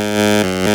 Música